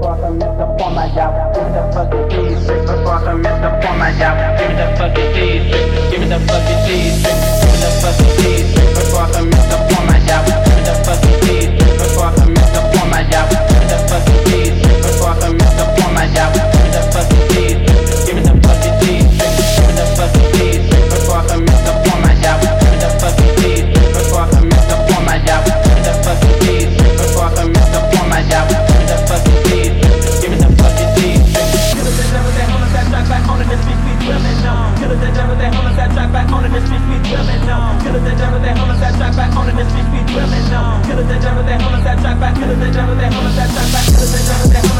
Bottom, let the bomber out. In the fucking piece, paper Killers that jump, they homicide track back. Killers that jump, they homicide track back. Killers that jump, they